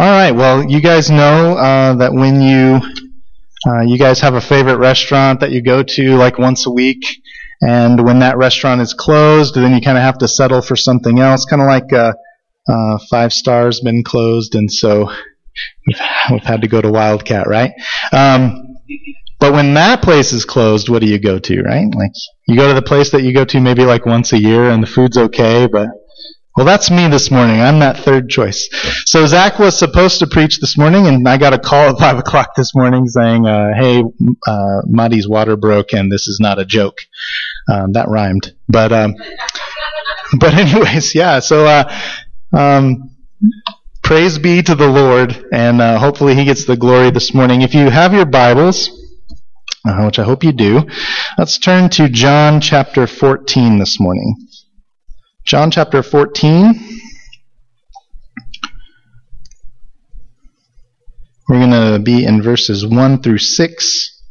All right. Well, you guys know uh, that when you uh, you guys have a favorite restaurant that you go to like once a week, and when that restaurant is closed, then you kind of have to settle for something else, kind of like uh, uh, Five Stars been closed, and so we've, we've had to go to Wildcat, right? Um, but when that place is closed, what do you go to, right? Like you go to the place that you go to maybe like once a year, and the food's okay, but well, that's me this morning. I'm that third choice. So Zach was supposed to preach this morning, and I got a call at five o'clock this morning saying, uh, "Hey, uh, Muddy's water broke, and this is not a joke." Um, that rhymed, but um, but anyways, yeah. So uh, um, praise be to the Lord, and uh, hopefully He gets the glory this morning. If you have your Bibles, uh, which I hope you do, let's turn to John chapter 14 this morning. John chapter 14. We're going to be in verses 1 through 6.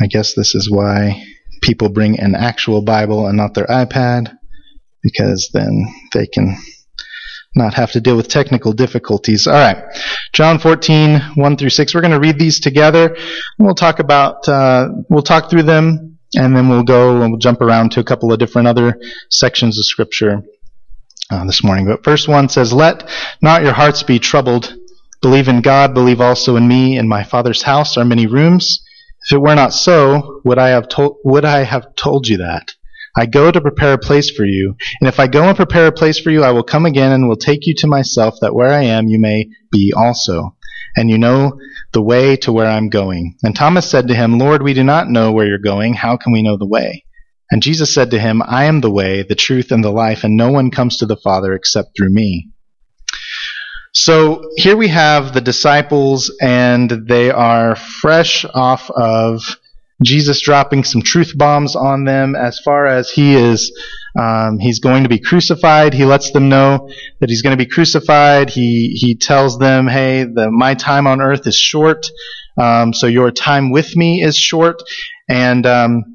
I guess this is why people bring an actual Bible and not their iPad, because then they can not have to deal with technical difficulties. All right. John 14, 1 through 6. We're going to read these together. We'll talk about, uh, we'll talk through them and then we'll go and we'll jump around to a couple of different other sections of Scripture uh, this morning. But first one says, Let not your hearts be troubled. Believe in God, believe also in me. In my Father's house are many rooms. If it were not so, would I have told, would I have told you that? I go to prepare a place for you. And if I go and prepare a place for you, I will come again and will take you to myself, that where I am you may be also. And you know the way to where I'm going. And Thomas said to him, Lord, we do not know where you're going. How can we know the way? And Jesus said to him, I am the way, the truth, and the life, and no one comes to the Father except through me. So here we have the disciples, and they are fresh off of Jesus dropping some truth bombs on them as far as he is um, he's going to be crucified. He lets them know that he's going to be crucified. He he tells them, "Hey, the, my time on earth is short, um, so your time with me is short." And um,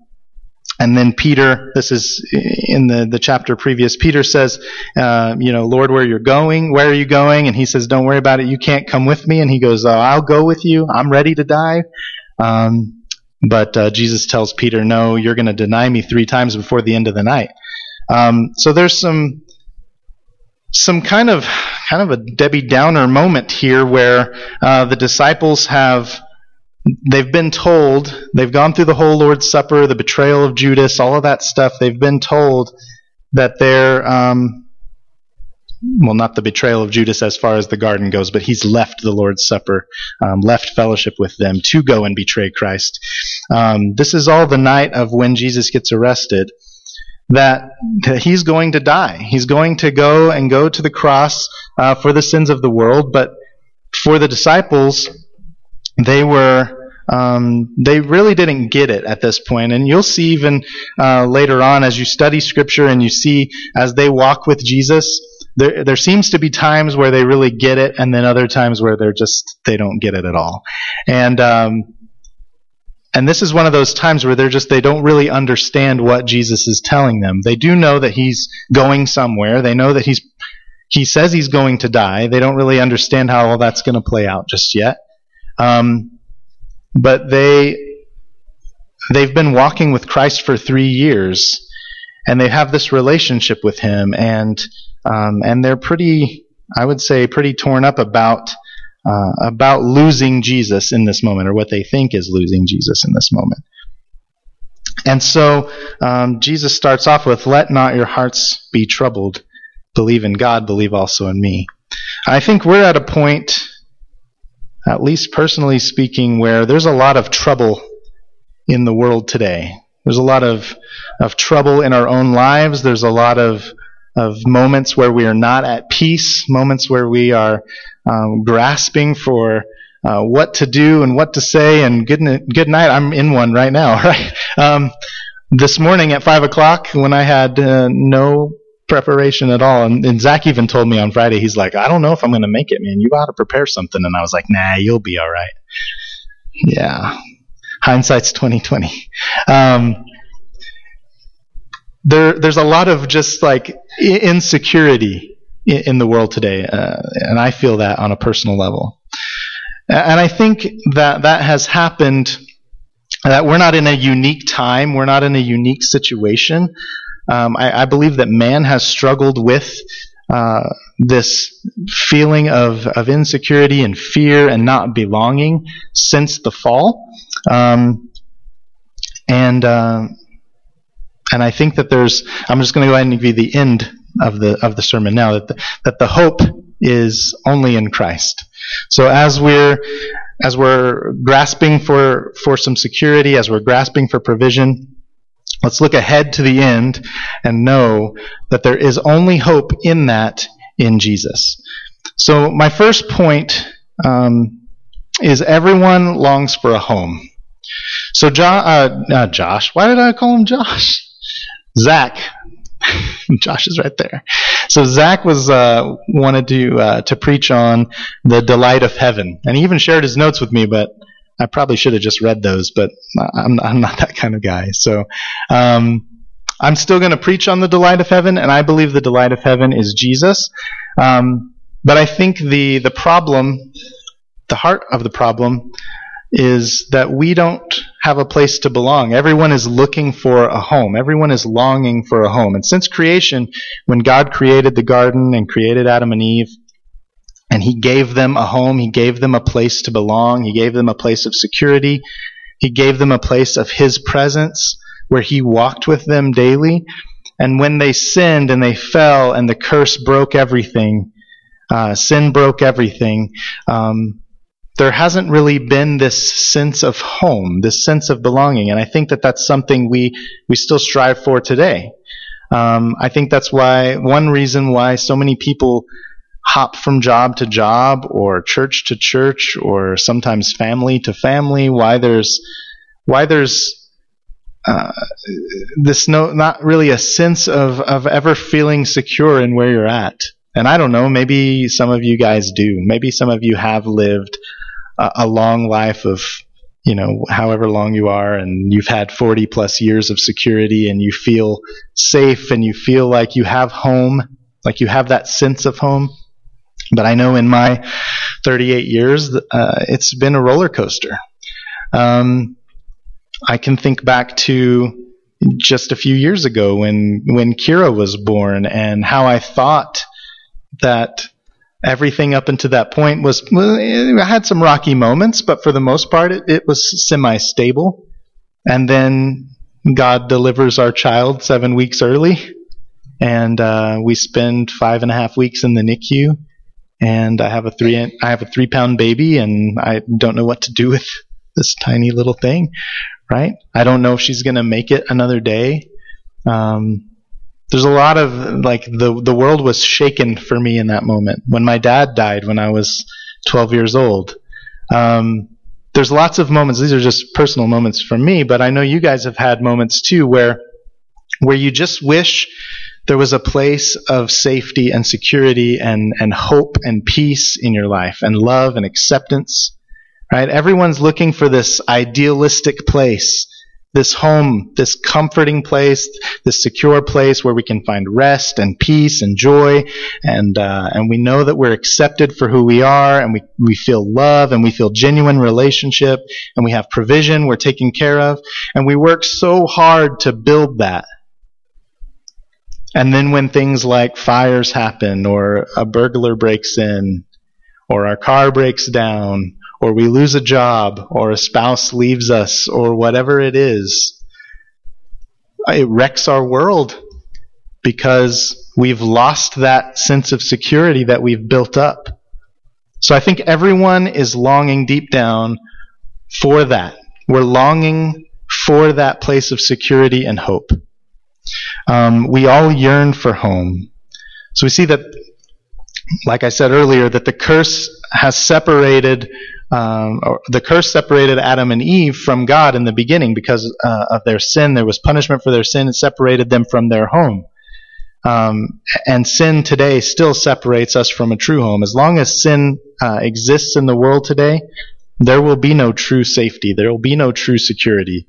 and then Peter, this is in the, the chapter previous, Peter says, uh, you know, Lord, where you're going, where are you going? And he says, don't worry about it. You can't come with me. And he goes, oh, I'll go with you. I'm ready to die. Um, but uh, Jesus tells Peter, no, you're going to deny me three times before the end of the night. Um, so there's some some kind of kind of a Debbie Downer moment here where uh, the disciples have they've been told they've gone through the whole Lord's Supper, the betrayal of Judas, all of that stuff. They've been told that they're um, well, not the betrayal of Judas as far as the garden goes, but he's left the Lord's Supper, um, left fellowship with them to go and betray Christ. Um, this is all the night of when Jesus gets arrested that, that he's going to die. He's going to go and go to the cross uh, for the sins of the world. But for the disciples, they were um, they really didn't get it at this point. And you'll see even uh, later on as you study Scripture and you see as they walk with Jesus, there, there seems to be times where they really get it, and then other times where they're just they don't get it at all. And um, and this is one of those times where they're just, they don't really understand what Jesus is telling them. They do know that he's going somewhere. They know that he's, he says he's going to die. They don't really understand how all that's going to play out just yet. Um, but they, they've been walking with Christ for three years and they have this relationship with him and, um, and they're pretty, I would say, pretty torn up about uh, about losing Jesus in this moment, or what they think is losing Jesus in this moment. And so um, Jesus starts off with, Let not your hearts be troubled. Believe in God, believe also in me. I think we're at a point, at least personally speaking, where there's a lot of trouble in the world today. There's a lot of, of trouble in our own lives. There's a lot of, of moments where we are not at peace, moments where we are um, grasping for uh, what to do and what to say. And good, good night. I'm in one right now. Right. Um, this morning at five o'clock, when I had uh, no preparation at all, and, and, Zach even told me on Friday, he's like, "I don't know if I'm going to make it, man. You got to prepare something." And I was like, "Nah, you'll be all right." Yeah. Hindsight's twenty twenty. Um, there, there's a lot of just like insecurity in, the world today, uh, and I feel that on a personal level. And I think that that has happened. That we're not in a unique time. We're not in a unique situation. Um, I, I, believe that man has struggled with uh, this feeling of, of insecurity and fear and not belonging since the fall. Um, and uh, and I think that there's. I'm just going to go ahead and give you the end of the of the sermon now. That the, that the hope is only in Christ. So as we're as we're grasping for for some security, as we're grasping for provision, let's look ahead to the end and know that there is only hope in that in Jesus. So my first point um, is everyone longs for a home. So jo- uh, uh, Josh, why did I call him Josh? Zach. Josh is right there. So Zach was uh, wanted to uh, to preach on the delight of heaven, and he even shared his notes with me. But I probably should have just read those, but I'm, I'm not that kind of guy. So um, I'm still going to preach on the delight of heaven, and I believe the delight of heaven is Jesus. Um, but I think the the problem, the heart of the problem, is that we don't have a place to belong. Everyone is looking for a home. Everyone is longing for a home. And since creation, when God created the garden and created Adam and Eve, and He gave them a home, He gave them a place to belong, He gave them a place of security, He gave them a place of His presence where He walked with them daily. And when they sinned and they fell and the curse broke everything, uh, sin broke everything, um, there hasn't really been this sense of home, this sense of belonging, and I think that that's something we we still strive for today. Um, I think that's why one reason why so many people hop from job to job, or church to church, or sometimes family to family. Why there's why there's uh, this no not really a sense of of ever feeling secure in where you're at. And I don't know, maybe some of you guys do. Maybe some of you have lived a, long life of you know, however long you are, and you've had 40 plus years of security, and you feel safe, and you feel like you have home, like you have that sense of home. But I know in my 38 years, uh, it's been a roller coaster. Um, I can think back to just a few years ago when when Kira was born, and how I thought that everything up until that point was well, it had some rocky moments, but for the most part, it, it was semi-stable. And then God delivers our child seven weeks early, and uh, we spend five and a half weeks in the NICU. And I have a three I have a three pound baby, and I don't know what to do with this tiny little thing. Right? I don't know if she's gonna make it another day. Um, there's a lot of like the the world was shaken for me in that moment when my dad died when I was 12 years old. Um, there's lots of moments. These are just personal moments for me, but I know you guys have had moments too where where you just wish there was a place of safety and security and and hope and peace in your life and love and acceptance. Right? Everyone's looking for this idealistic place this home, this comforting place, this secure place where we can find rest and peace and joy, and uh, and we know that we're accepted for who we are, and we we feel love, and we feel genuine relationship, and we have provision, we're taken care of, and we work so hard to build that. And then when things like fires happen, or a burglar breaks in, or our car breaks down, or we lose a job, or a spouse leaves us, or whatever it is, it wrecks our world because we've lost that sense of security that we've built up. So I think everyone is longing deep down for that. We're longing for that place of security and hope. Um, we all yearn for home. So we see that, like I said earlier, that the curse has separated um, the curse separated Adam and Eve from God in the beginning because uh, of their sin. There was punishment for their sin. It separated them from their home. Um, and sin today still separates us from a true home. As long as sin uh, exists in the world today, there will be no true safety. There will be no true security.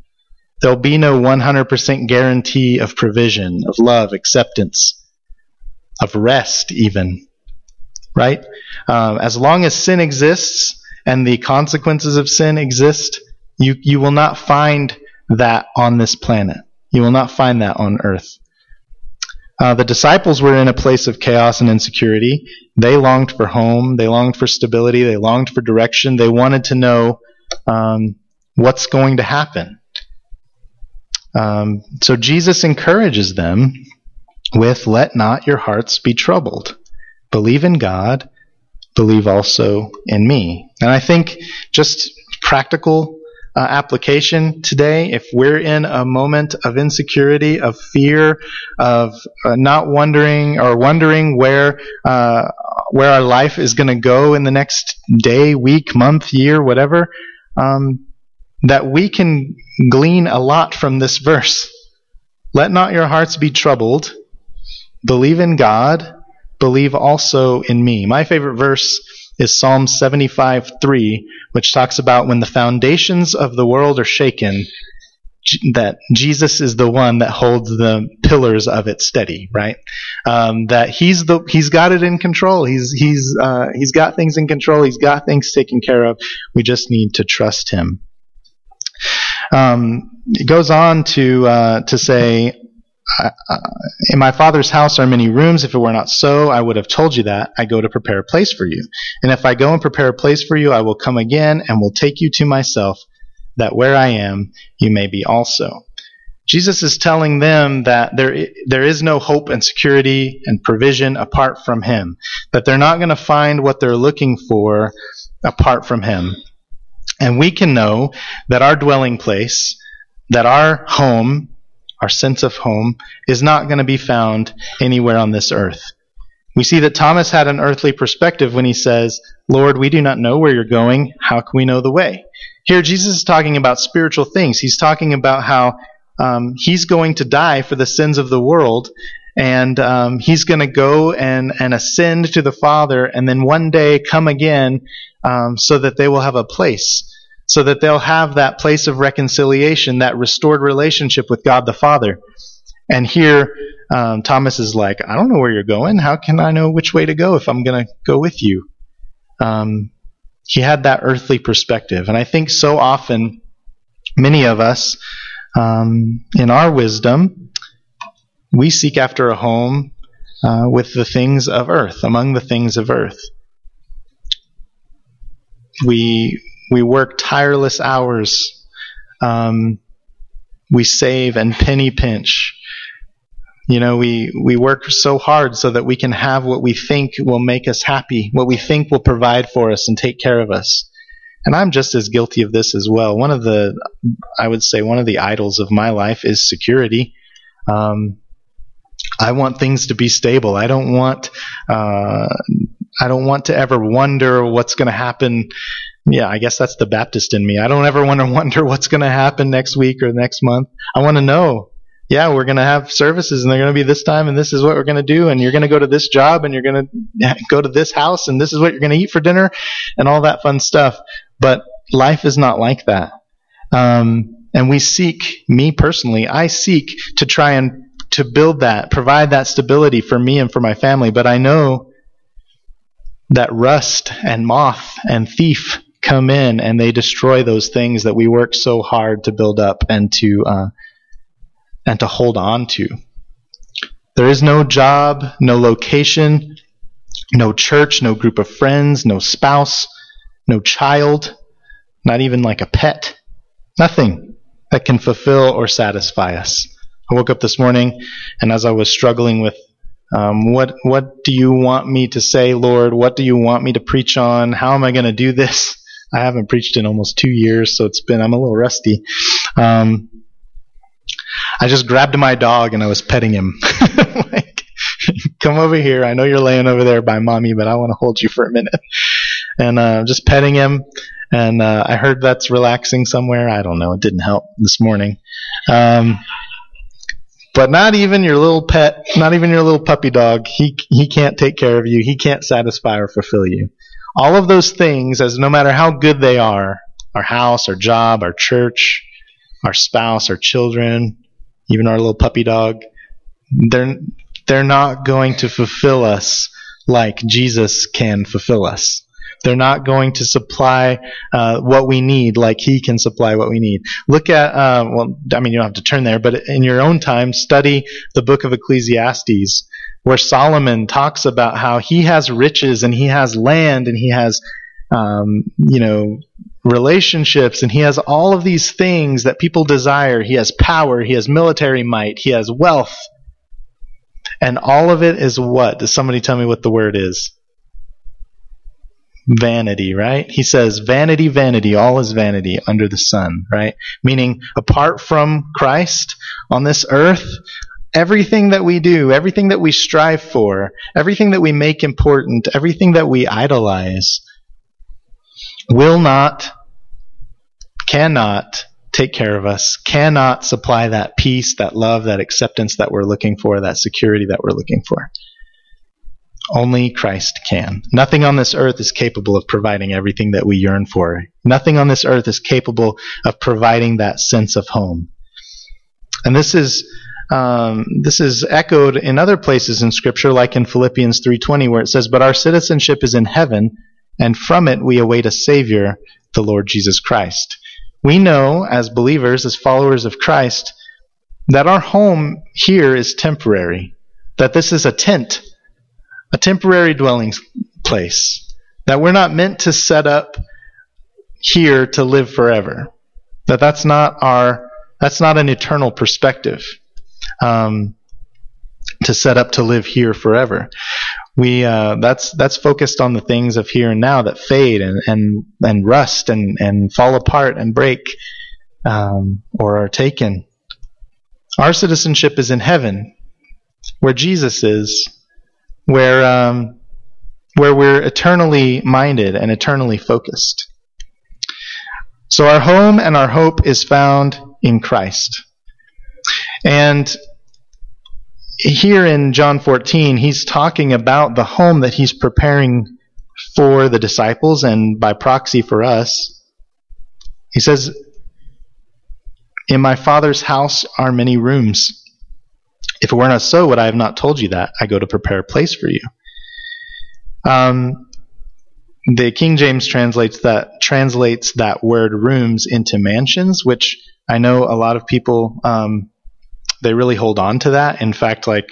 There will be no 100% guarantee of provision, of love, acceptance, of rest, even. right? Um, as long as sin exists and the consequences of sin exist, you, you will not find that on this planet. You will not find that on earth. Uh, the disciples were in a place of chaos and insecurity. They longed for home. They longed for stability. They longed for direction. They wanted to know um, what's going to happen. Um, so Jesus encourages them with, Let not your hearts be troubled. Believe in God, believe also in me. And I think just practical uh, application today, if we're in a moment of insecurity, of fear, of uh, not wondering or wondering where uh, where our life is going to go in the next day, week, month, year, whatever, um, that we can glean a lot from this verse. Let not your hearts be troubled. Believe in God. Believe also in me. My favorite verse is Psalm 75 3, which talks about when the foundations of the world are shaken, that Jesus is the one that holds the pillars of it steady, right? Um, that he's the he's got it in control. He's he's uh, he's got things in control. He's got things taken care of. We just need to trust him. Um, it goes on to uh, to say, Uh, in my father's house are many rooms. If it were not so, I would have told you that. I go to prepare a place for you. And if I go and prepare a place for you, I will come again and will take you to myself, that where I am, you may be also. Jesus is telling them that there, there is no hope and security and provision apart from Him. That they're not going to find what they're looking for apart from Him. And we can know that our dwelling place, that our home, our sense of home, is not going to be found anywhere on this earth. We see that Thomas had an earthly perspective when he says, Lord, we do not know where you're going. How can we know the way? Here, Jesus is talking about spiritual things. He's talking about how um, he's going to die for the sins of the world, and um, he's going to go and, and ascend to the Father, and then one day come again um, so that they will have a place so that they'll have that place of reconciliation, that restored relationship with God the Father. And here, um, Thomas is like, I don't know where you're going. How can I know which way to go if I'm going to go with you? Um, he had that earthly perspective. And I think so often, many of us, um, in our wisdom, we seek after a home uh, with the things of earth, among the things of earth. We we work tireless hours. Um, we save and penny pinch. You know, we, we work so hard so that we can have what we think will make us happy, what we think will provide for us and take care of us. And I'm just as guilty of this as well. One of the, I would say, one of the idols of my life is security. Um, I want things to be stable. I don't want, uh, I don't want to ever wonder what's going to happen yeah, I guess that's the Baptist in me. I don't ever want to wonder what's going to happen next week or next month. I want to know. Yeah, we're going to have services and they're going to be this time and this is what we're going to do and you're going to go to this job and you're going to go to this house and this is what you're going to eat for dinner and all that fun stuff. But life is not like that. Um, and we seek, me personally, I seek to try and to build that, provide that stability for me and for my family. But I know that rust and moth and thief come in and they destroy those things that we work so hard to build up and to uh, and to hold on to. There is no job, no location, no church, no group of friends, no spouse, no child, not even like a pet. Nothing that can fulfill or satisfy us. I woke up this morning and as I was struggling with um, what what do you want me to say, Lord? What do you want me to preach on? How am I going to do this? I haven't preached in almost two years, so it's been I'm a little rusty. Um, I just grabbed my dog and I was petting him. like, come over here. I know you're laying over there by mommy, but I want to hold you for a minute. And uh, just petting him. And uh, I heard that's relaxing somewhere. I don't know. It didn't help this morning. Um, but not even your little pet, not even your little puppy dog, he he can't take care of you. He can't satisfy or fulfill you. All of those things, as no matter how good they are, our house, our job, our church, our spouse, our children, even our little puppy dog, they're they're not going to fulfill us like Jesus can fulfill us. They're not going to supply uh, what we need like He can supply what we need. Look at, uh, well, I mean, you don't have to turn there, but in your own time, study the book of Ecclesiastes, where Solomon talks about how he has riches and he has land and he has, um, you know, relationships and he has all of these things that people desire. He has power, he has military might, he has wealth. And all of it is what? Does somebody tell me what the word is? Vanity, right? He says, vanity, vanity, all is vanity under the sun, right? Meaning, apart from Christ on this earth, everything that we do, everything that we strive for, everything that we make important, everything that we idolize, will not, cannot take care of us, cannot supply that peace, that love, that acceptance that we're looking for, that security that we're looking for. Only Christ can. Nothing on this earth is capable of providing everything that we yearn for. Nothing on this earth is capable of providing that sense of home. And this is um, this is echoed in other places in Scripture, like in Philippians 3:20, where it says, "But our citizenship is in heaven, and from it we await a Savior, the Lord Jesus Christ." We know, as believers, as followers of Christ, that our home here is temporary, that this is a tent, a temporary dwelling place, that we're not meant to set up here to live forever, that that's not our, that's not an eternal perspective. Um, to set up to live here forever we uh, that's that's focused on the things of here and now that fade and and, and rust and, and fall apart and break um, or are taken. Our citizenship is in heaven, where Jesus is, where um, where we're eternally minded and eternally focused. So our home and our hope is found in Christ. And here in John 14, he's talking about the home that he's preparing for the disciples and by proxy for us. He says, In my Father's house are many rooms. If it were not so, would I have not told you that? I go to prepare a place for you. Um, the King James translates that translates that word rooms into mansions, which I know a lot of people um, they really hold on to that. In fact, like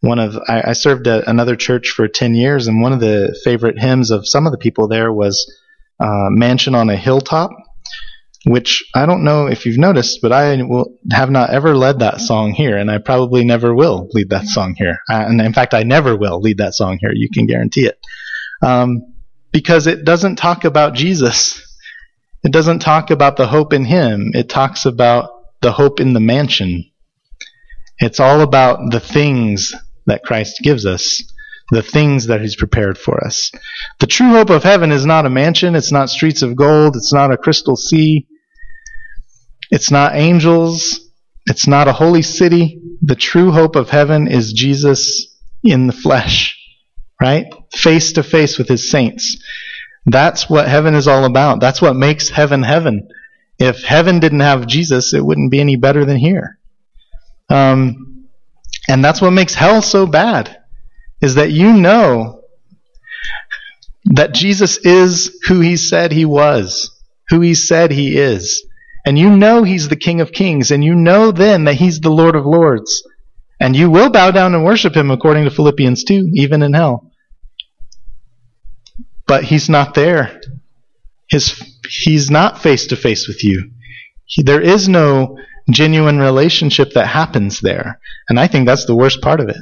one of I, I served at another church for ten years, and one of the favorite hymns of some of the people there was uh, "Mansion on a Hilltop." Which I don't know if you've noticed, but I will, have not ever led that song here, and I probably never will lead that song here. Uh, and in fact, I never will lead that song here. You can guarantee it, um, because it doesn't talk about Jesus. It doesn't talk about the hope in Him. It talks about the hope in the mansion it's all about the things that Christ gives us, the things that He's prepared for us. The true hope of heaven is not a mansion, it's not streets of gold, it's not a crystal sea, it's not angels, it's not a holy city. The true hope of heaven is Jesus in the flesh, right? Face to face with His saints. That's what heaven is all about. That's what makes heaven heaven. If heaven didn't have Jesus, it wouldn't be any better than here. Um, and that's what makes hell so bad, is that you know that Jesus is who he said he was, who he said he is. And you know he's the King of Kings, and you know then that he's the Lord of Lords. And you will bow down and worship him according to Philippians 2, even in hell. But he's not there. His, he's not face to face with you. He, there is no genuine relationship that happens there. And I think that's the worst part of it.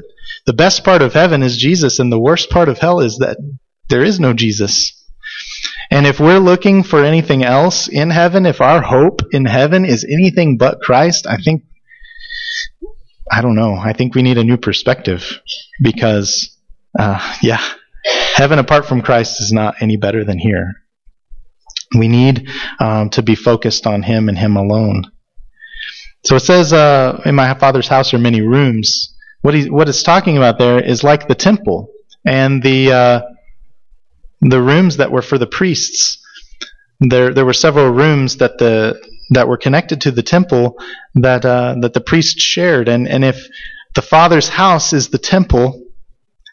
The best part of heaven is Jesus, and the worst part of hell is that there is no Jesus. And if we're looking for anything else in heaven, if our hope in heaven is anything but Christ, I think, I don't know, I think we need a new perspective. Because, uh, yeah, heaven apart from Christ is not any better than here. We need um, to be focused on Him and Him alone. So it says, uh, in my father's house are many rooms. What, he, what it's talking about there is like the temple and the, uh, the rooms that were for the priests. There, there were several rooms that the, that were connected to the temple that, uh, that the priests shared. And, and if the father's house is the temple,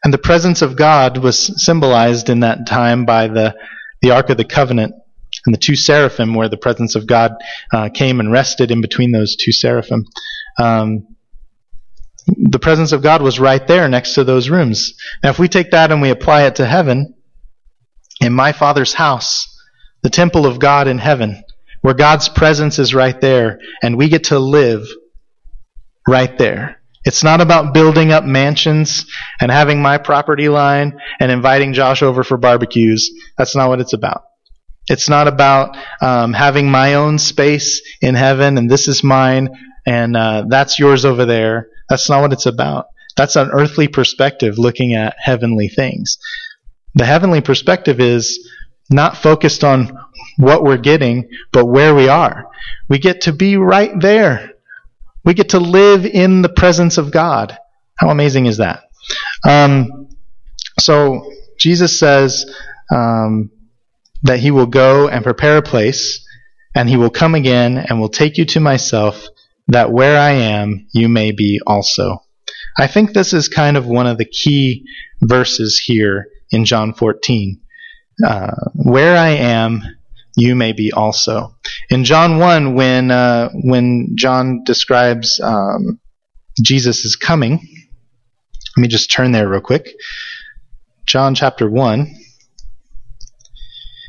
And the presence of God was symbolized in that time by the, the Ark of the Covenant and the two seraphim, where the presence of God uh, came and rested in between those two seraphim. Um, the presence of God was right there next to those rooms. Now, if we take that and we apply it to heaven, in my Father's house, the temple of God in heaven, where God's presence is right there, and we get to live right there. It's not about building up mansions and having my property line and inviting Josh over for barbecues. That's not what it's about. It's not about um, having my own space in heaven and this is mine and uh, that's yours over there. That's not what it's about. That's an earthly perspective looking at heavenly things. The heavenly perspective is not focused on what we're getting, but where we are. We get to be right there. We get to live in the presence of God. How amazing is that? Um, so Jesus says um, that he will go and prepare a place, and he will come again and will take you to myself, that where I am, you may be also. I think this is kind of one of the key verses here in John 14. Uh, where I am, you may be also. In John 1, when, uh, when John describes um, Jesus' coming, let me just turn there real quick. John chapter 1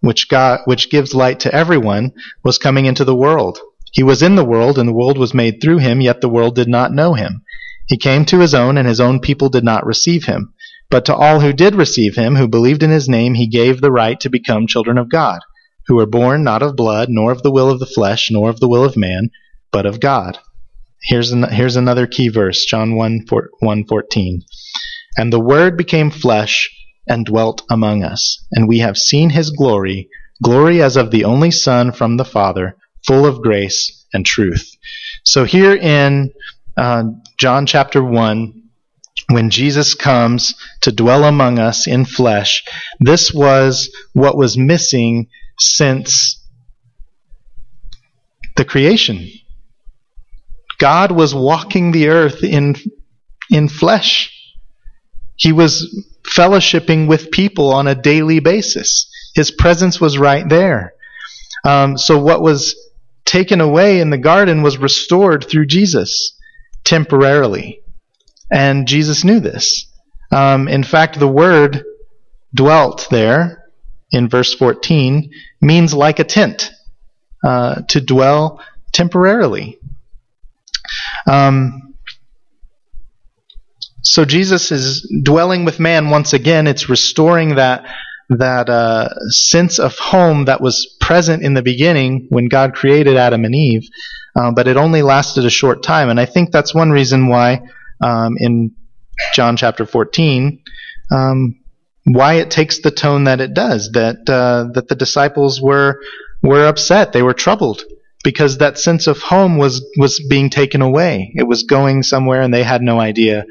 which God, which gives light to everyone, was coming into the world. He was in the world, and the world was made through him, yet the world did not know him. He came to his own, and his own people did not receive him. But to all who did receive him, who believed in his name, he gave the right to become children of God, who were born not of blood, nor of the will of the flesh, nor of the will of man, but of God. Here's, an, here's another key verse, John 1, 1 14. And the Word became flesh and dwelt among us, and we have seen his glory, glory as of the only Son from the Father full of grace and truth. So here in uh, John chapter 1, when Jesus comes to dwell among us in flesh, this was what was missing since the creation. God was walking the earth in, in flesh. He was fellowshipping with people on a daily basis. His presence was right there. Um, so what was taken away in the garden was restored through Jesus temporarily. And Jesus knew this. Um, in fact, the word dwelt there in verse 14 means like a tent, uh, to dwell temporarily. Um, so Jesus is dwelling with man once again. It's restoring that that uh, sense of home that was present in the beginning when God created Adam and Eve, uh, but it only lasted a short time. And I think that's one reason why um, in John chapter 14, um, why it takes the tone that it does. That uh, that the disciples were were upset. They were troubled because that sense of home was was being taken away. It was going somewhere, and they had no idea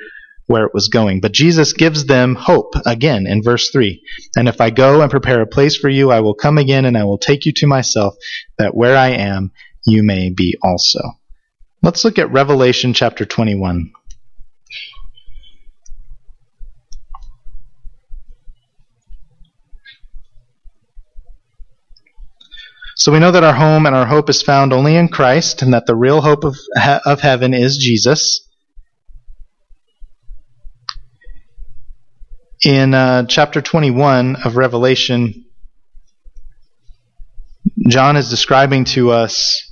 where it was going. But Jesus gives them hope again in verse 3. And if I go and prepare a place for you, I will come again and I will take you to myself, that where I am, you may be also. Let's look at Revelation chapter 21. So we know that our home and our hope is found only in Christ, and that the real hope of, of heaven is Jesus. In uh, chapter 21 of Revelation, John is describing to us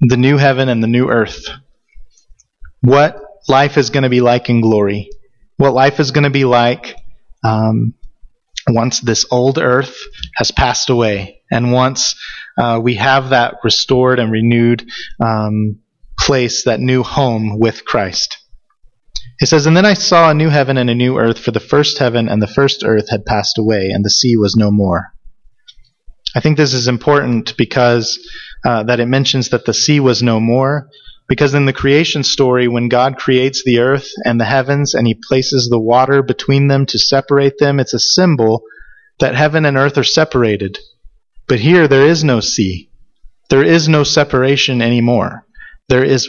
the new heaven and the new earth. What life is going to be like in glory. What life is going to be like um, once this old earth has passed away and once uh, we have that restored and renewed um, place, that new home with Christ. It says, And then I saw a new heaven and a new earth, for the first heaven and the first earth had passed away, and the sea was no more. I think this is important because uh, that it mentions that the sea was no more, because in the creation story, when God creates the earth and the heavens and he places the water between them to separate them, it's a symbol that heaven and earth are separated. But here there is no sea. There is no separation anymore. There is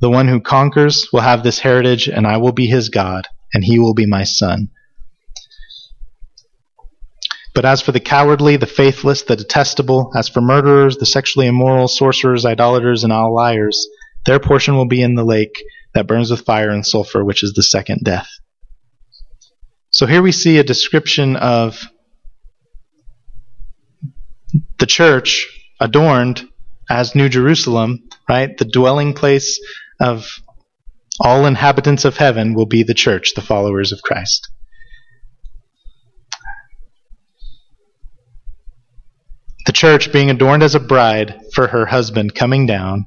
The one who conquers will have this heritage, and I will be his God, and he will be my son. But as for the cowardly, the faithless, the detestable, as for murderers, the sexually immoral, sorcerers, idolaters, and all liars, their portion will be in the lake that burns with fire and sulfur, which is the second death. So here we see a description of the church adorned as New Jerusalem, right? The dwelling place of all inhabitants of heaven will be the church, the followers of Christ. The church being adorned as a bride for her husband coming down,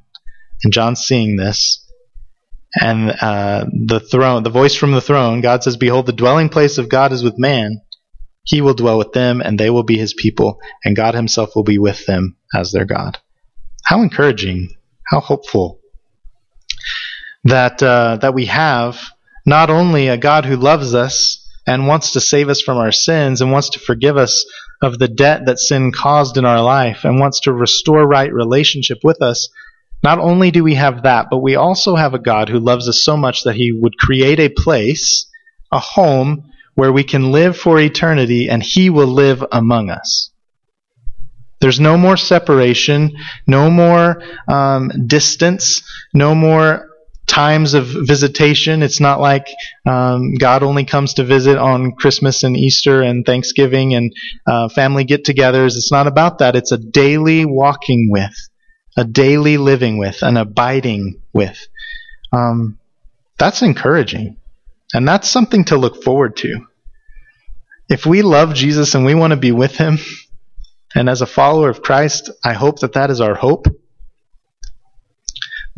and John seeing this, and uh, the throne, the voice from the throne, God says, "Behold, the dwelling place of God is with man. He will dwell with them, and they will be His people, and God Himself will be with them as their God." How encouraging! How hopeful! That uh, that we have not only a God who loves us and wants to save us from our sins and wants to forgive us of the debt that sin caused in our life and wants to restore right relationship with us. Not only do we have that, but we also have a God who loves us so much that he would create a place, a home, where we can live for eternity and he will live among us. There's no more separation, no more um, distance, no more times of visitation. It's not like um, God only comes to visit on Christmas and Easter and Thanksgiving and uh, family get togethers. It's not about that. It's a daily walking with, a daily living with, an abiding with. Um, that's encouraging. And that's something to look forward to. If we love Jesus and we want to be with him, and as a follower of Christ, I hope that that is our hope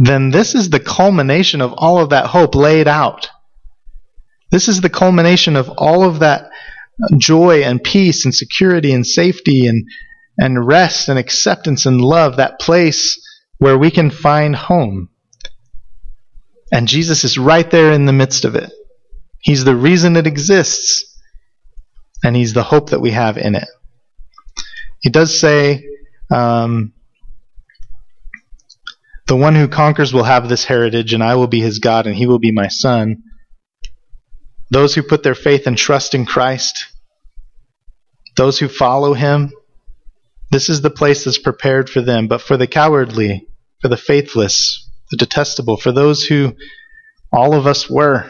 then this is the culmination of all of that hope laid out. This is the culmination of all of that joy and peace and security and safety and, and rest and acceptance and love, that place where we can find home. And Jesus is right there in the midst of it. He's the reason it exists, and He's the hope that we have in it. He does say, um, the one who conquers will have this heritage, and I will be his God, and he will be my son. Those who put their faith and trust in Christ, those who follow him, this is the place that's prepared for them. But for the cowardly, for the faithless, the detestable, for those who all of us were,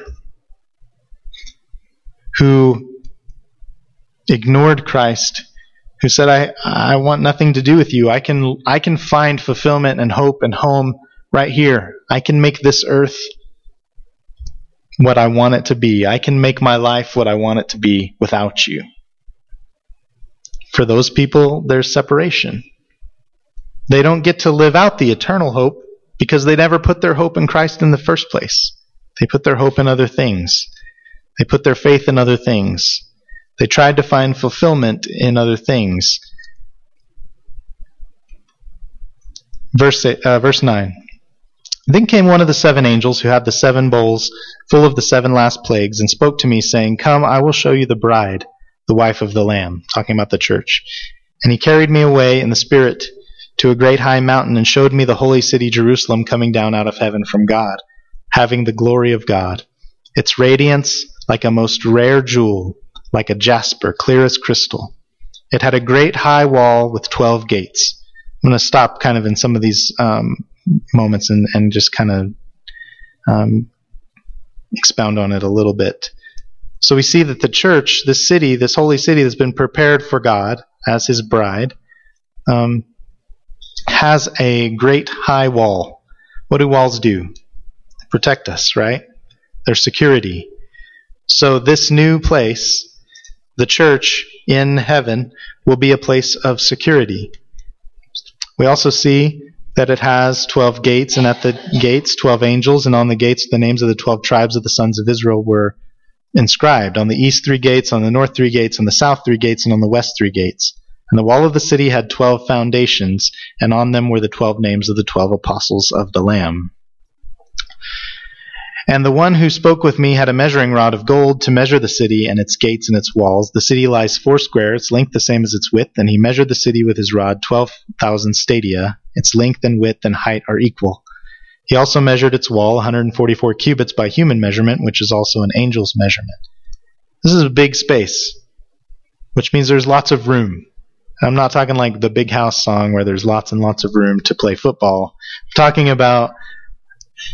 who ignored Christ, who said, I, I want nothing to do with you. I can, I can find fulfillment and hope and home right here. I can make this earth what I want it to be. I can make my life what I want it to be without you. For those people, there's separation. They don't get to live out the eternal hope because they never put their hope in Christ in the first place. They put their hope in other things. They put their faith in other things. They tried to find fulfillment in other things. Verse, uh, verse 9. Then came one of the seven angels who had the seven bowls full of the seven last plagues, and spoke to me, saying, Come, I will show you the bride, the wife of the Lamb, talking about the church. And he carried me away in the Spirit to a great high mountain and showed me the holy city Jerusalem coming down out of heaven from God, having the glory of God. Its radiance like a most rare jewel, like a jasper, clear as crystal. It had a great high wall with twelve gates. I'm going to stop kind of in some of these um, moments and, and just kind of um, expound on it a little bit. So we see that the church, this city, this holy city that's been prepared for God as his bride, um, has a great high wall. What do walls do? Protect us, right? They're security. So this new place, the church in heaven, will be a place of security. We also see that it has 12 gates, and at the gates, 12 angels, and on the gates, the names of the 12 tribes of the sons of Israel were inscribed. On the east, three gates, on the north, three gates, on the south, three gates, and on the west, three gates. And the wall of the city had 12 foundations, and on them were the 12 names of the 12 apostles of the Lamb. And the one who spoke with me had a measuring rod of gold to measure the city and its gates and its walls. The city lies foursquare, its length the same as its width, and he measured the city with his rod, 12,000 stadia. Its length and width and height are equal. He also measured its wall, 144 cubits by human measurement, which is also an angel's measurement. This is a big space, which means there's lots of room. I'm not talking like the big house song where there's lots and lots of room to play football. I'm talking about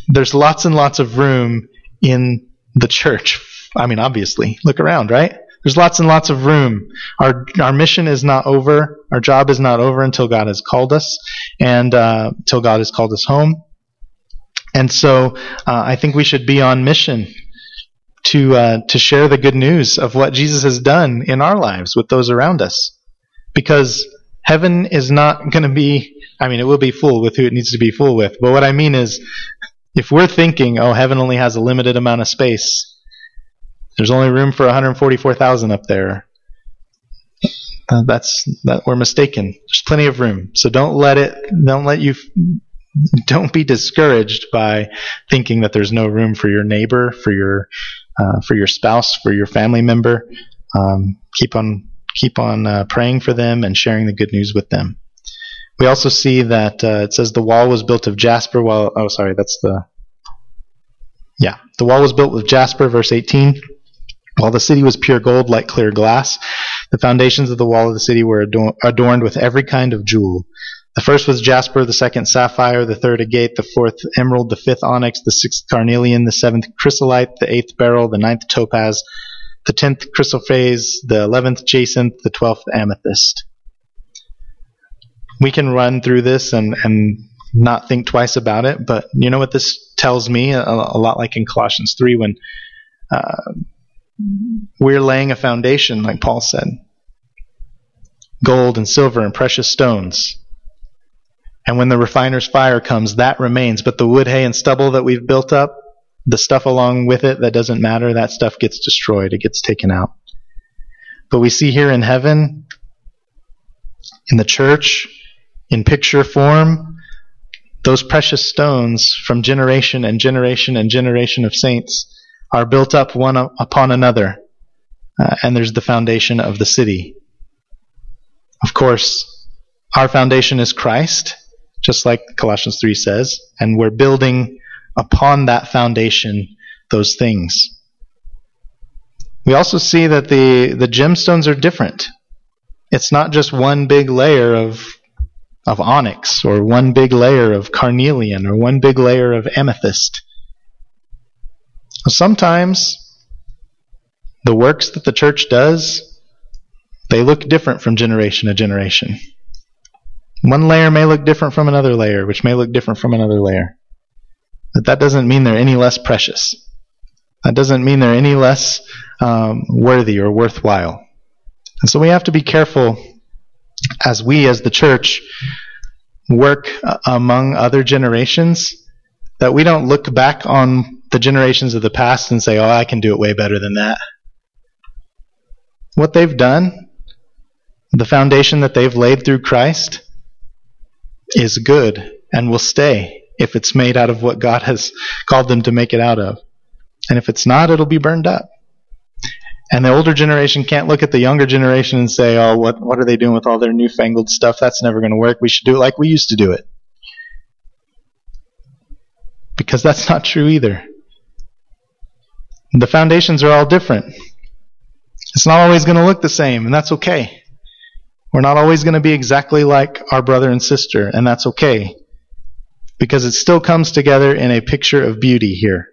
there's lots and lots of room in the church. I mean, obviously, look around, right? There's lots and lots of room. Our our mission is not over. Our job is not over until God has called us, and uh, God has called us home. And so, uh, I think we should be on mission to uh, to share the good news of what Jesus has done in our lives with those around us, because heaven is not going to be. I mean, it will be full with who it needs to be full with. But what I mean is, if we're thinking, oh, heaven only has a limited amount of space, there's only room for 144,000 up there. That's that we're mistaken. There's plenty of room. So don't let it don't let you don't be discouraged by thinking that there's no room for your neighbor, for your uh, for your spouse, for your family member. Um, keep on keep on uh, praying for them and sharing the good news with them. We also see that uh, it says the wall was built of jasper. While oh, sorry, that's the yeah, the wall was built with jasper, verse 18. While the city was pure gold, like clear glass, the foundations of the wall of the city were adorned with every kind of jewel. The first was jasper, the second sapphire, the third agate, the fourth emerald, the fifth onyx, the sixth carnelian, the seventh chrysolite, the eighth beryl, the ninth topaz, the tenth chrysoprase, the eleventh jacinth, the twelfth amethyst we can run through this and, and not think twice about it. But you know what this tells me? A, a lot like in Colossians 3 when uh, we're laying a foundation, like Paul said gold and silver and precious stones. And when the refiner's fire comes, that remains. But the wood, hay, and stubble that we've built up, the stuff along with it that doesn't matter, that stuff gets destroyed. It gets taken out. But we see here in heaven, in the church, in picture form, those precious stones from generation and generation and generation of saints are built up one upon another, uh, and there's the foundation of the city. Of course, our foundation is Christ, just like Colossians 3 says, and we're building upon that foundation those things. We also see that the, the gemstones are different. It's not just one big layer of of onyx, or one big layer of carnelian, or one big layer of amethyst. Sometimes the works that the church does, they look different from generation to generation. One layer may look different from another layer, which may look different from another layer. But that doesn't mean they're any less precious. That doesn't mean they're any less um, worthy or worthwhile. And so we have to be careful as we, as the church, work uh, among other generations, that we don't look back on the generations of the past and say, oh, I can do it way better than that. What they've done, the foundation that they've laid through Christ, is good and will stay if it's made out of what God has called them to make it out of. And if it's not, it'll be burned up. And the older generation can't look at the younger generation and say, oh, what, what are they doing with all their newfangled stuff? That's never going to work. We should do it like we used to do it. Because that's not true either. The foundations are all different. It's not always going to look the same, and that's okay. We're not always going to be exactly like our brother and sister, and that's okay. Because it still comes together in a picture of beauty here.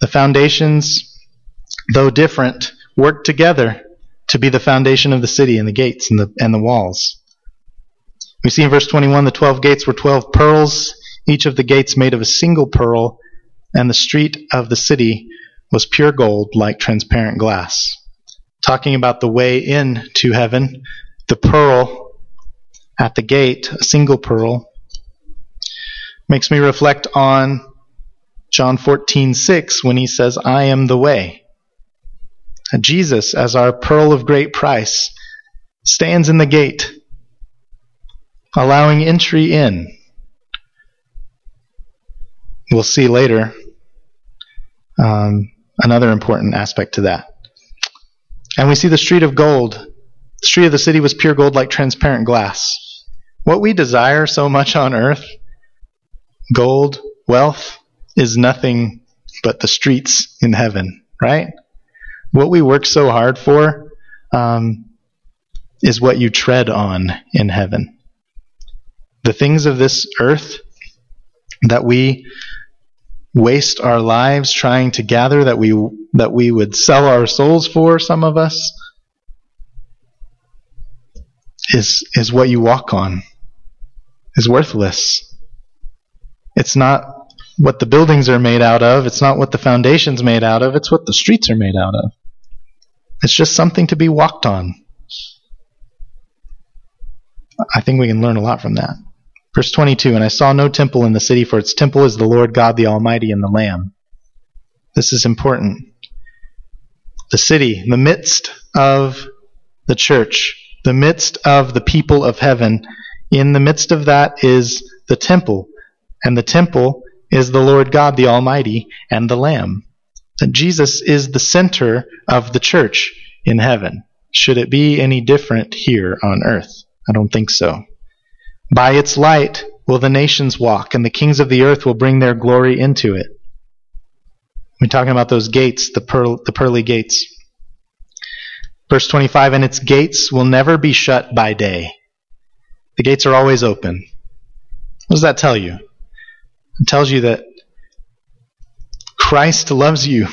The foundations, though different, work together to be the foundation of the city and the gates and the, and the walls. We see in verse 21 the 12 gates were 12 pearls, each of the gates made of a single pearl, and the street of the city was pure gold like transparent glass. Talking about the way in to heaven, the pearl at the gate, a single pearl, makes me reflect on John 14:6 when he says, "I am the way." Jesus, as our pearl of great price, stands in the gate, allowing entry in. We'll see later um, another important aspect to that. And we see the street of gold. The street of the city was pure gold like transparent glass. What we desire so much on earth, gold, wealth, is nothing but the streets in heaven, right? What we work so hard for um, is what you tread on in heaven. The things of this earth that we waste our lives trying to gather that we that we would sell our souls for some of us is is what you walk on is worthless it's not what the buildings are made out of it's not what the foundations made out of it's what the streets are made out of it's just something to be walked on i think we can learn a lot from that Verse 22 And I saw no temple in the city, for its temple is the Lord God the Almighty and the Lamb. This is important. The city, the midst of the church, the midst of the people of heaven, in the midst of that is the temple. And the temple is the Lord God the Almighty and the Lamb. Jesus is the center of the church in heaven. Should it be any different here on earth? I don't think so. By its light will the nations walk, and the kings of the earth will bring their glory into it. We're talking about those gates, the, pearl, the pearly gates. Verse 25, and its gates will never be shut by day. The gates are always open. What does that tell you? It tells you that Christ loves you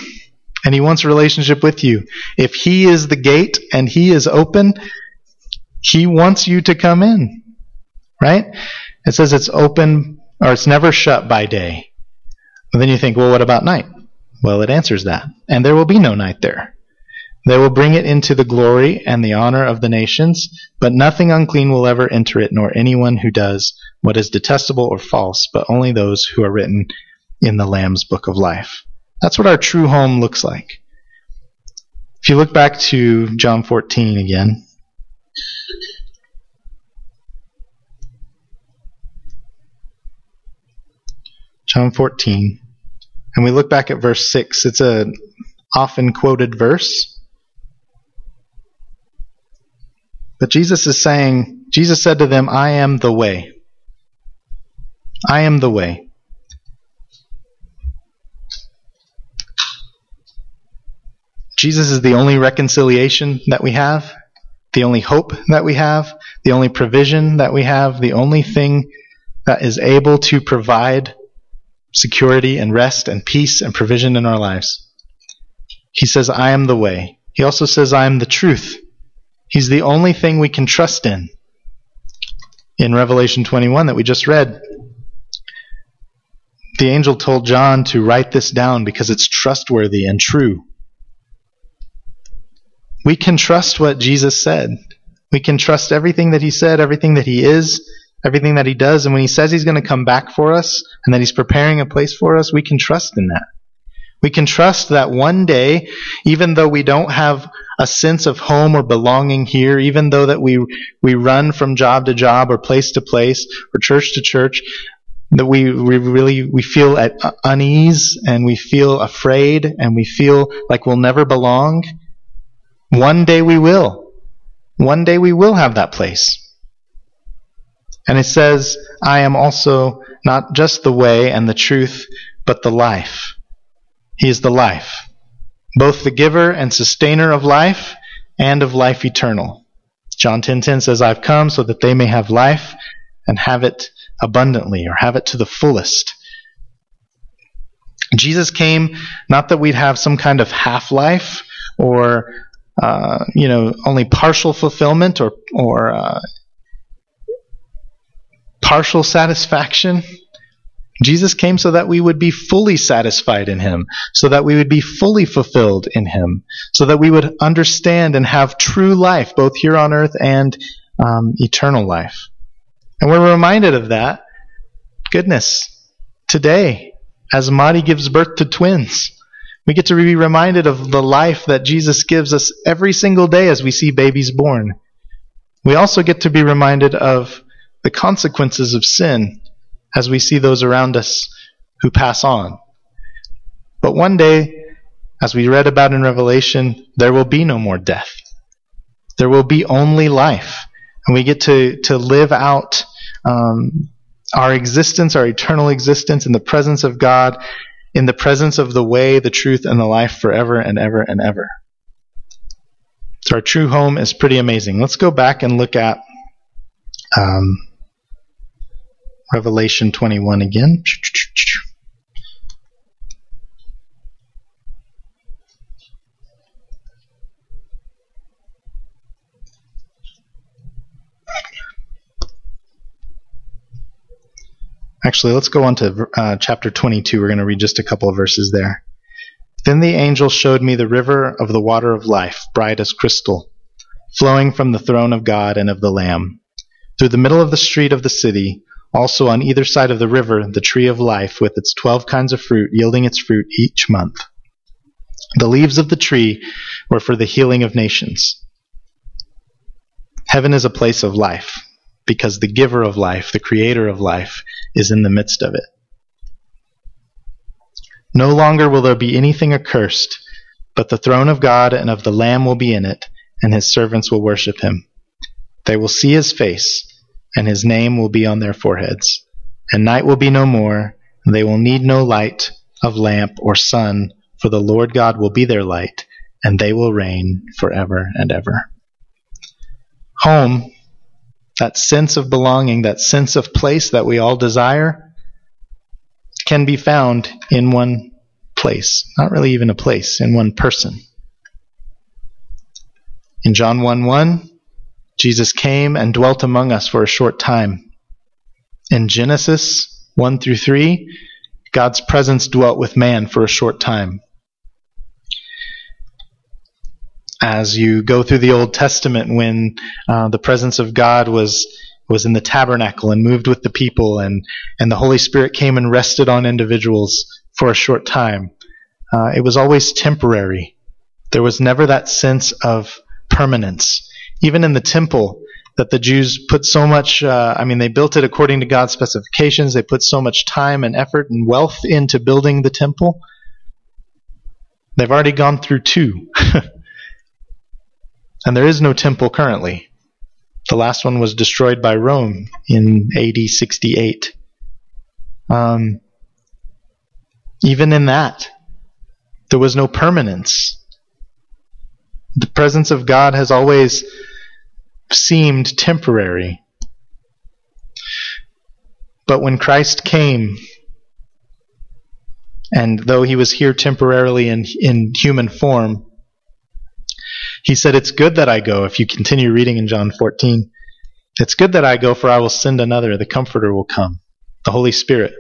and he wants a relationship with you. If he is the gate and he is open, he wants you to come in right? It says it's open or it's never shut by day. And then you think, well, what about night? Well, it answers that. And there will be no night there. They will bring it into the glory and the honor of the nations, but nothing unclean will ever enter it, nor anyone who does what is detestable or false, but only those who are written in the Lamb's book of life. That's what our true home looks like. If you look back to John 14 again, John 14. And we look back at verse 6. It's a often quoted verse. But Jesus is saying, Jesus said to them, I am the way. I am the way. Jesus is the only reconciliation that we have, the only hope that we have, the only provision that we have, the only thing that is able to provide security and rest and peace and provision in our lives. He says, I am the way. He also says, I am the truth. He's the only thing we can trust in. In Revelation 21 that we just read, the angel told John to write this down because it's trustworthy and true. We can trust what Jesus said. We can trust everything that he said, everything that he is, everything that he does. And when he says he's going to come back for us and that he's preparing a place for us, we can trust in that. We can trust that one day, even though we don't have a sense of home or belonging here, even though that we, we run from job to job or place to place or church to church, that we, we really, we feel at unease and we feel afraid and we feel like we'll never belong. One day we will. One day we will have that place. And it says, I am also not just the way and the truth, but the life. He is the life, both the giver and sustainer of life and of life eternal. John 10:10 10, 10 says, "I've come so that they may have life and have it abundantly or have it to the fullest." Jesus came not that we'd have some kind of half life or uh, you know only partial fulfillment or or uh, partial satisfaction. Jesus came so that we would be fully satisfied in Him, so that we would be fully fulfilled in Him, so that we would understand and have true life, both here on earth and um, eternal life. And we're reminded of that. Goodness, today, as Madi gives birth to twins, we get to be reminded of the life that Jesus gives us every single day as we see babies born. We also get to be reminded of the consequences of sin as we see those around us who pass on. But one day, as we read about in Revelation, there will be no more death. There will be only life. And we get to, to live out um, our existence, our eternal existence in the presence of God, in the presence of the way, the truth, and the life forever and ever and ever. So our true home is pretty amazing. Let's go back and look at um, Revelation 21 again. Actually, let's go on to uh, chapter 22. We're going to read just a couple of verses there. Then the angel showed me the river of the water of life, bright as crystal, flowing from the throne of God and of the Lamb. Through the middle of the street of the city, also on either side of the river, the tree of life, with its twelve kinds of fruit, yielding its fruit each month. The leaves of the tree were for the healing of nations. Heaven is a place of life, because the giver of life, the creator of life, is in the midst of it. No longer will there be anything accursed, but the throne of God and of the Lamb will be in it, and his servants will worship him. They will see his face and his name will be on their foreheads. And night will be no more, and they will need no light of lamp or sun, for the Lord God will be their light, and they will reign forever and ever. Home, that sense of belonging, that sense of place that we all desire, can be found in one place. Not really even a place, in one person. In John 1 1, Jesus came and dwelt among us for a short time. In Genesis 1 through 3, God's presence dwelt with man for a short time. As you go through the Old Testament, when uh, the presence of God was was in the tabernacle and moved with the people, and and the Holy Spirit came and rested on individuals for a short time, uh, it was always temporary. There was never that sense of permanence even in the temple that the Jews put so much, uh, I mean, they built it according to God's specifications. They put so much time and effort and wealth into building the temple. They've already gone through two. and there is no temple currently. The last one was destroyed by Rome in AD 68. Um, even in that, there was no permanence. The presence of God has always seemed temporary. But when Christ came, and though he was here temporarily in, in human form, he said, It's good that I go. If you continue reading in John 14, it's good that I go, for I will send another. The Comforter will come. The Holy Spirit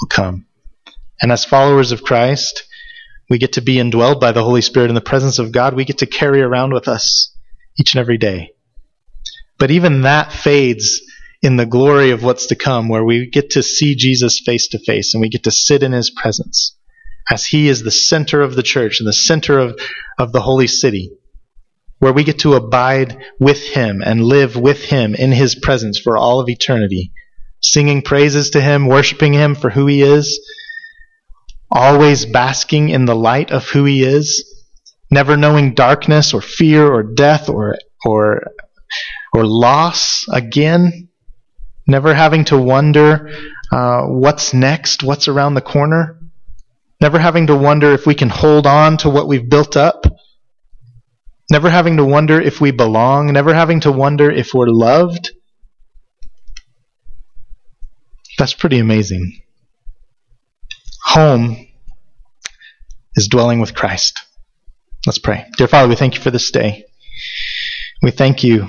will come. And as followers of Christ, we get to be indwelled by the Holy Spirit in the presence of God. We get to carry around with us each and every day. But even that fades in the glory of what's to come, where we get to see Jesus face to face and we get to sit in his presence as he is the center of the church and the center of, of the holy city, where we get to abide with him and live with him in his presence for all of eternity, singing praises to him, worshiping him for who he is always basking in the light of who He is, never knowing darkness or fear or death or, or, or loss again, never having to wonder uh, what's next, what's around the corner, never having to wonder if we can hold on to what we've built up, never having to wonder if we belong, never having to wonder if we're loved. That's pretty amazing. Home is dwelling with Christ. Let's pray. Dear Father, we thank you for this day. We thank you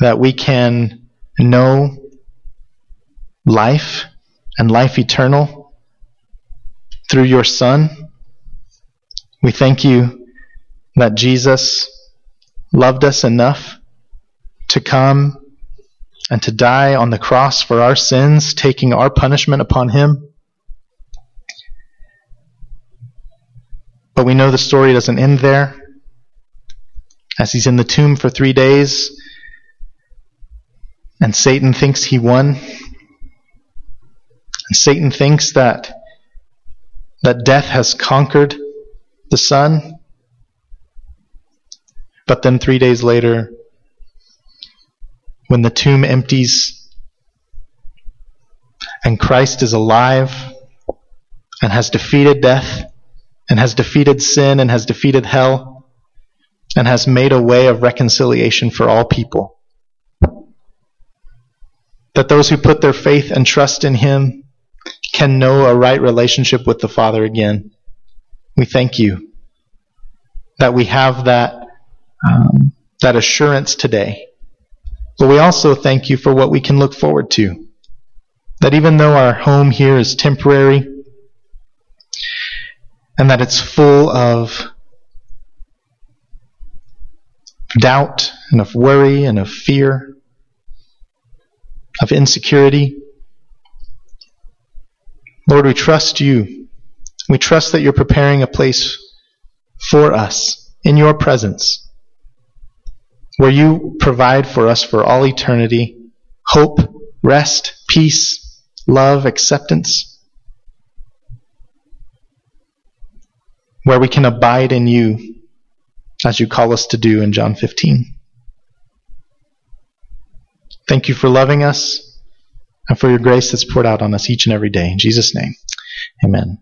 that we can know life and life eternal through your Son. We thank you that Jesus loved us enough to come and to die on the cross for our sins, taking our punishment upon him. But we know the story doesn't end there. As he's in the tomb for three days, and Satan thinks he won, and Satan thinks that that death has conquered the Son. But then three days later, when the tomb empties and Christ is alive and has defeated death and has defeated sin and has defeated hell and has made a way of reconciliation for all people. That those who put their faith and trust in Him can know a right relationship with the Father again. We thank you that we have that, um, that assurance today. But we also thank you for what we can look forward to. That even though our home here is temporary, and that it's full of doubt and of worry and of fear, of insecurity, Lord, we trust you. We trust that you're preparing a place for us in your presence where you provide for us for all eternity. Hope, rest, peace, love, acceptance, where we can abide in you as you call us to do in John 15. Thank you for loving us and for your grace that's poured out on us each and every day. In Jesus' name, amen.